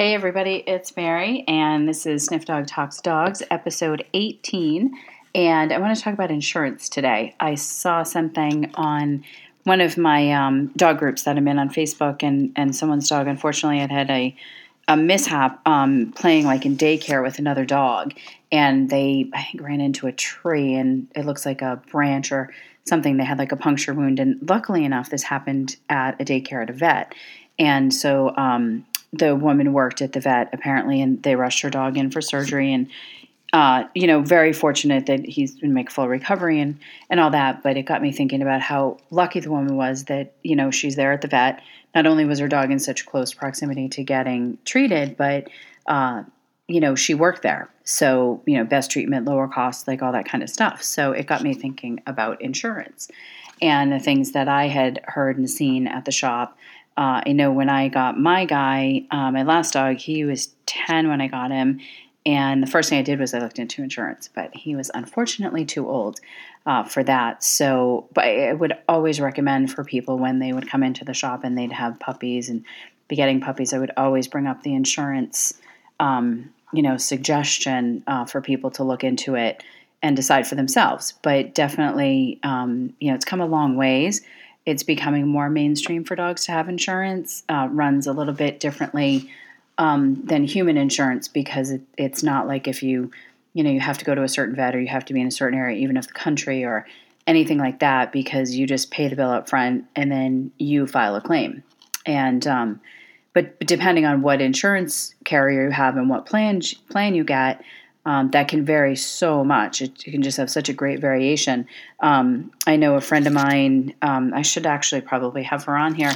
Hey, everybody, it's Mary, and this is Sniff Dog Talks Dogs, episode 18. And I want to talk about insurance today. I saw something on one of my um, dog groups that I'm in on Facebook, and, and someone's dog, unfortunately, had had a, a mishap um, playing like in daycare with another dog. And they, I think, ran into a tree, and it looks like a branch or something. They had like a puncture wound. And luckily enough, this happened at a daycare at a vet. And so, um, the woman worked at the vet apparently, and they rushed her dog in for surgery. And uh, you know, very fortunate that he's been make full recovery and and all that. But it got me thinking about how lucky the woman was that you know she's there at the vet. Not only was her dog in such close proximity to getting treated, but uh, you know she worked there, so you know best treatment, lower cost, like all that kind of stuff. So it got me thinking about insurance and the things that I had heard and seen at the shop uh, I know when I got my guy, uh, my last dog, he was 10 when I got him. And the first thing I did was I looked into insurance, but he was unfortunately too old uh, for that. So, but I would always recommend for people when they would come into the shop and they'd have puppies and be getting puppies, I would always bring up the insurance, um, you know, suggestion uh, for people to look into it and decide for themselves. But definitely, um, you know, it's come a long ways it's becoming more mainstream for dogs to have insurance. Uh, runs a little bit differently um, than human insurance because it, it's not like if you, you know, you have to go to a certain vet or you have to be in a certain area, even of the country or anything like that, because you just pay the bill up front and then you file a claim. And um, but depending on what insurance carrier you have and what plan plan you get, um, that can vary so much. It, it, can just have such a great variation. Um, I know a friend of mine, um, I should actually probably have her on here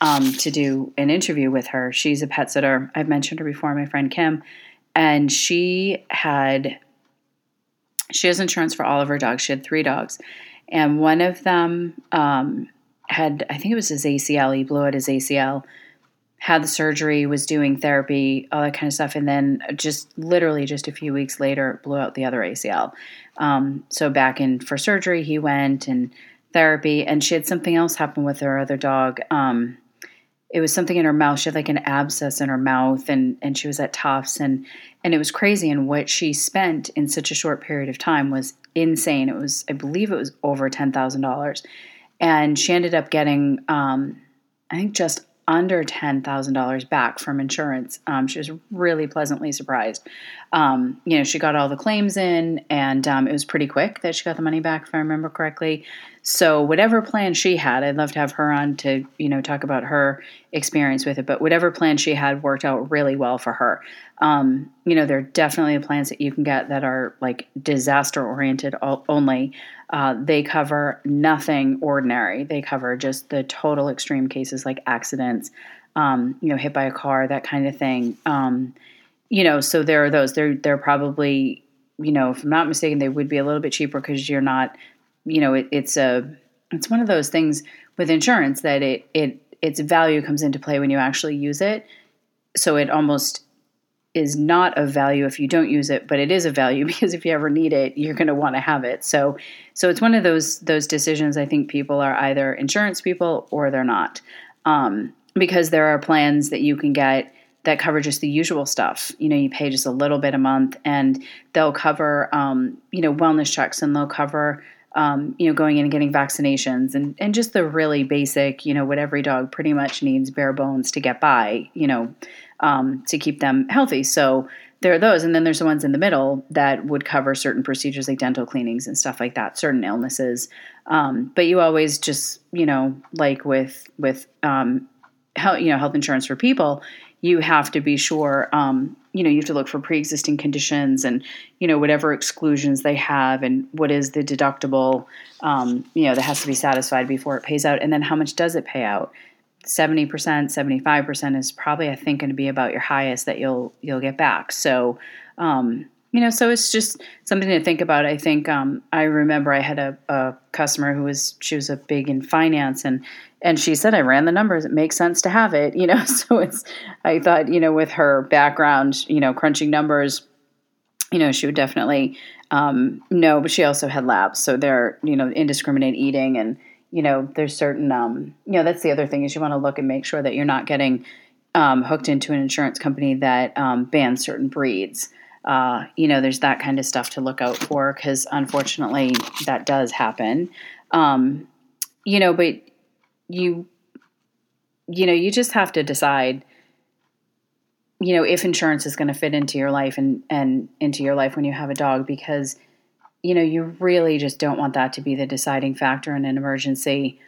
um, to do an interview with her. She's a pet sitter. I've mentioned her before, my friend Kim. And she had, she has insurance for all of her dogs. She had three dogs. And one of them um, had, I think it was his ACL, he blew out his ACL had the surgery, was doing therapy, all that kind of stuff, and then just literally just a few weeks later blew out the other ACL. Um, so back in for surgery, he went and therapy, and she had something else happen with her other dog. Um, it was something in her mouth. She had like an abscess in her mouth, and and she was at Tufts, and and it was crazy. And what she spent in such a short period of time was insane. It was, I believe, it was over ten thousand dollars, and she ended up getting, um, I think, just under $10,000 back from insurance. Um, she was really pleasantly surprised. Um, you know, she got all the claims in, and um, it was pretty quick that she got the money back, if I remember correctly. So, whatever plan she had, I'd love to have her on to, you know, talk about her experience with it. But whatever plan she had worked out really well for her. Um, you know, there are definitely plans that you can get that are like disaster oriented only. Uh, they cover nothing ordinary. They cover just the total extreme cases like accidents, um, you know, hit by a car, that kind of thing. Um, you know, so there are those. They're they're probably, you know, if I'm not mistaken, they would be a little bit cheaper because you're not, you know, it, it's a it's one of those things with insurance that it it its value comes into play when you actually use it. So it almost is not of value if you don't use it, but it is a value because if you ever need it, you're going to want to have it. So, so it's one of those those decisions. I think people are either insurance people or they're not, um, because there are plans that you can get that cover just the usual stuff. You know, you pay just a little bit a month, and they'll cover um, you know wellness checks, and they'll cover um, you know, going in and getting vaccinations and, and just the really basic, you know, what every dog pretty much needs bare bones to get by, you know, um, to keep them healthy. So there are those. And then there's the ones in the middle that would cover certain procedures like dental cleanings and stuff like that, certain illnesses. Um, but you always just, you know, like with, with, um, health, you know, health insurance for people, you have to be sure, um, you know, you have to look for pre-existing conditions and, you know, whatever exclusions they have and what is the deductible, um, you know, that has to be satisfied before it pays out. And then how much does it pay out? 70%, 75% is probably, I think, going to be about your highest that you'll, you'll get back. So, um, you know, so it's just something to think about. I think um, I remember I had a, a, customer who was she was a big in finance, and and she said I ran the numbers. It makes sense to have it, you know. So it's I thought you know with her background, you know, crunching numbers, you know, she would definitely um, know. But she also had labs, so they're you know indiscriminate eating and you know there's certain um, you know that's the other thing is you want to look and make sure that you're not getting um, hooked into an insurance company that um, bans certain breeds. Uh, you know, there's that kind of stuff to look out for because unfortunately that does happen. Um, you know, but you, you know, you just have to decide, you know, if insurance is going to fit into your life and, and into your life when you have a dog because, you know, you really just don't want that to be the deciding factor in an emergency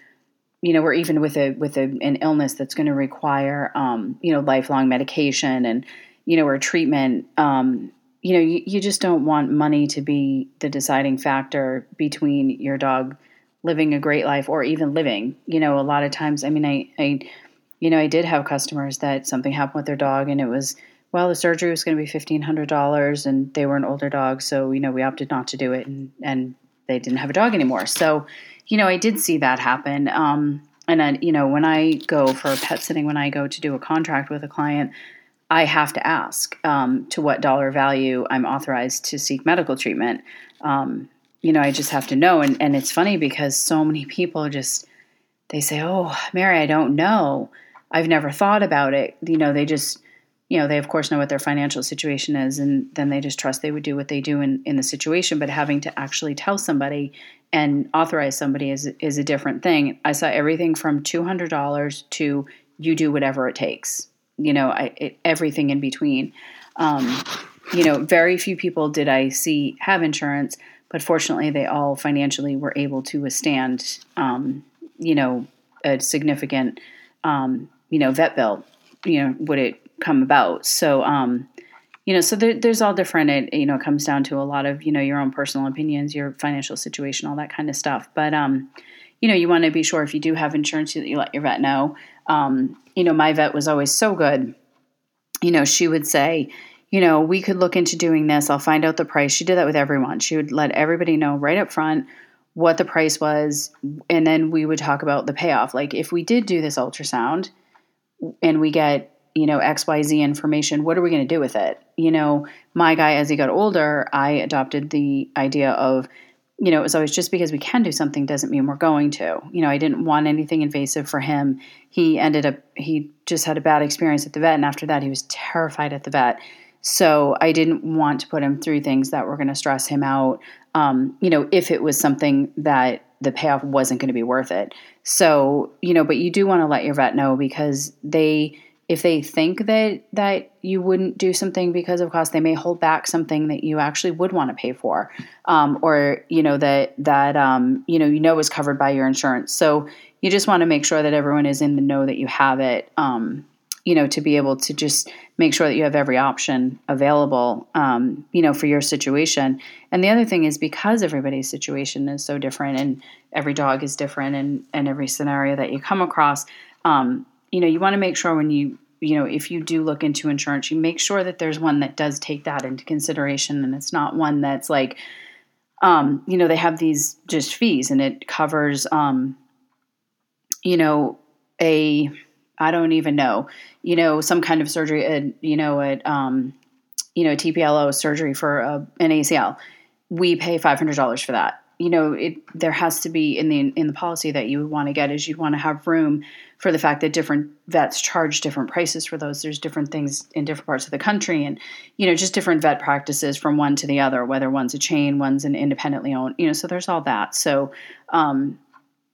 you know, or even with a with a, an illness that's going to require, um, you know, lifelong medication and, you know, or treatment, um, you know, you, you just don't want money to be the deciding factor between your dog living a great life or even living. You know, a lot of times, I mean, I, I, you know, I did have customers that something happened with their dog and it was, well, the surgery was going to be fifteen hundred dollars, and they were an older dog, so you know, we opted not to do it, and and they didn't have a dog anymore. So, you know, I did see that happen. Um, and then, you know, when I go for a pet sitting, when I go to do a contract with a client, I have to ask um, to what dollar value I'm authorized to seek medical treatment. Um, you know, I just have to know. And, and it's funny because so many people just, they say, Oh, Mary, I don't know. I've never thought about it. You know, they just, you know, they of course know what their financial situation is, and then they just trust they would do what they do in, in the situation. But having to actually tell somebody and authorize somebody is is a different thing. I saw everything from two hundred dollars to you do whatever it takes. You know, I, it, everything in between. Um, you know, very few people did I see have insurance, but fortunately, they all financially were able to withstand. Um, you know, a significant, um, you know, vet bill. You know, would it come about. So, um, you know, so there, there's all different. It you know comes down to a lot of you know your own personal opinions, your financial situation, all that kind of stuff. But um, you know, you want to be sure if you do have insurance that you let your vet know. Um, you know, my vet was always so good. You know, she would say, you know, we could look into doing this. I'll find out the price. She did that with everyone. She would let everybody know right up front what the price was, and then we would talk about the payoff. Like if we did do this ultrasound and we get you know, XYZ information. What are we going to do with it? You know, my guy, as he got older, I adopted the idea of, you know, it was always just because we can do something doesn't mean we're going to. You know, I didn't want anything invasive for him. He ended up, he just had a bad experience at the vet. And after that, he was terrified at the vet. So I didn't want to put him through things that were going to stress him out. Um, you know, if it was something that the payoff wasn't going to be worth it. So, you know, but you do want to let your vet know because they, if they think that that you wouldn't do something because of cost, they may hold back something that you actually would want to pay for, um, or you know that that um, you know you know is covered by your insurance. So you just want to make sure that everyone is in the know that you have it. Um, you know to be able to just make sure that you have every option available. Um, you know for your situation. And the other thing is because everybody's situation is so different, and every dog is different, and and every scenario that you come across. Um, you know, you want to make sure when you, you know, if you do look into insurance, you make sure that there's one that does take that into consideration and it's not one that's like, um, you know, they have these just fees and it covers, um, you know, a, I don't even know, you know, some kind of surgery, a, you know, a, um, you know, TPLO surgery for a, an ACL. We pay $500 for that you know, it there has to be in the in the policy that you would want to get is you'd want to have room for the fact that different vets charge different prices for those. There's different things in different parts of the country, and you know, just different vet practices from one to the other. Whether one's a chain, one's an independently owned, you know. So there's all that. So, um,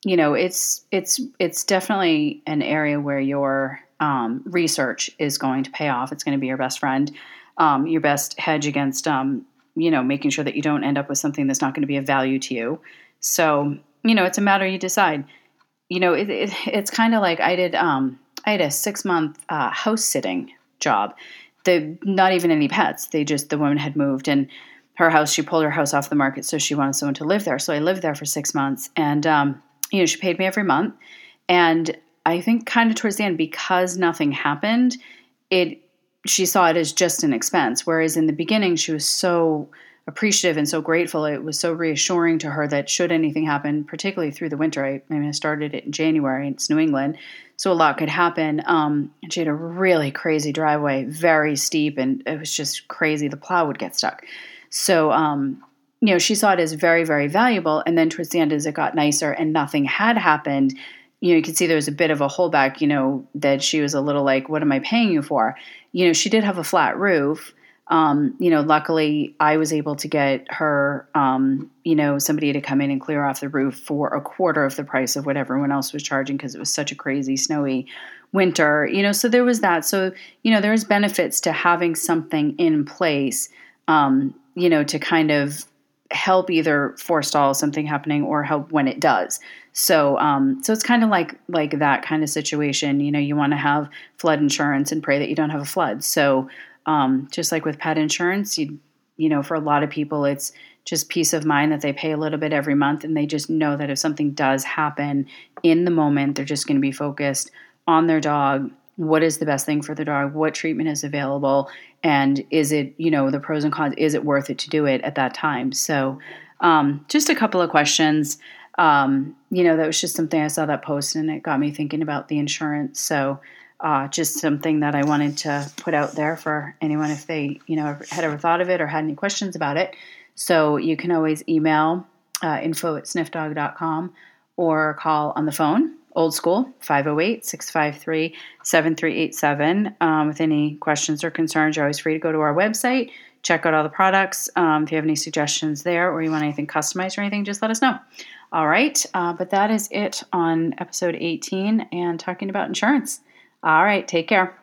you know, it's it's it's definitely an area where your um, research is going to pay off. It's going to be your best friend, um, your best hedge against um, you know, making sure that you don't end up with something that's not going to be of value to you. So, you know, it's a matter you decide. You know, it, it, it's kind of like I did. Um, I had a six month uh, house sitting job. The not even any pets. They just the woman had moved and her house. She pulled her house off the market, so she wanted someone to live there. So I lived there for six months, and um, you know, she paid me every month. And I think kind of towards the end, because nothing happened, it she saw it as just an expense. Whereas in the beginning, she was so appreciative and so grateful. It was so reassuring to her that should anything happen, particularly through the winter, I, I mean, I started it in January. It's New England, so a lot could happen. Um, and she had a really crazy driveway, very steep, and it was just crazy. The plow would get stuck. So, um, you know, she saw it as very, very valuable. And then towards the end, as it got nicer and nothing had happened, you know, you could see there was a bit of a holdback, you know, that she was a little like, what am I paying you for? You know, she did have a flat roof. Um, you know, luckily I was able to get her, um, you know, somebody to come in and clear off the roof for a quarter of the price of what everyone else was charging because it was such a crazy snowy winter, you know, so there was that. So, you know, there's benefits to having something in place, um, you know, to kind of help either forestall something happening or help when it does. So, um, so it's kind of like like that kind of situation. You know, you want to have flood insurance and pray that you don't have a flood. So, um, just like with pet insurance, you you know, for a lot of people, it's just peace of mind that they pay a little bit every month and they just know that if something does happen in the moment, they're just going to be focused on their dog. What is the best thing for the dog? What treatment is available? And is it, you know, the pros and cons? Is it worth it to do it at that time? So, um, just a couple of questions. Um, you know, that was just something I saw that post and it got me thinking about the insurance. So, uh, just something that I wanted to put out there for anyone if they, you know, had ever thought of it or had any questions about it. So you can always email uh, info at sniffdog.com or call on the phone, old school, 508 653 7387. Um, with any questions or concerns, you're always free to go to our website, check out all the products. Um, if you have any suggestions there or you want anything customized or anything, just let us know. All right, uh, but that is it on episode 18 and talking about insurance. All right, take care.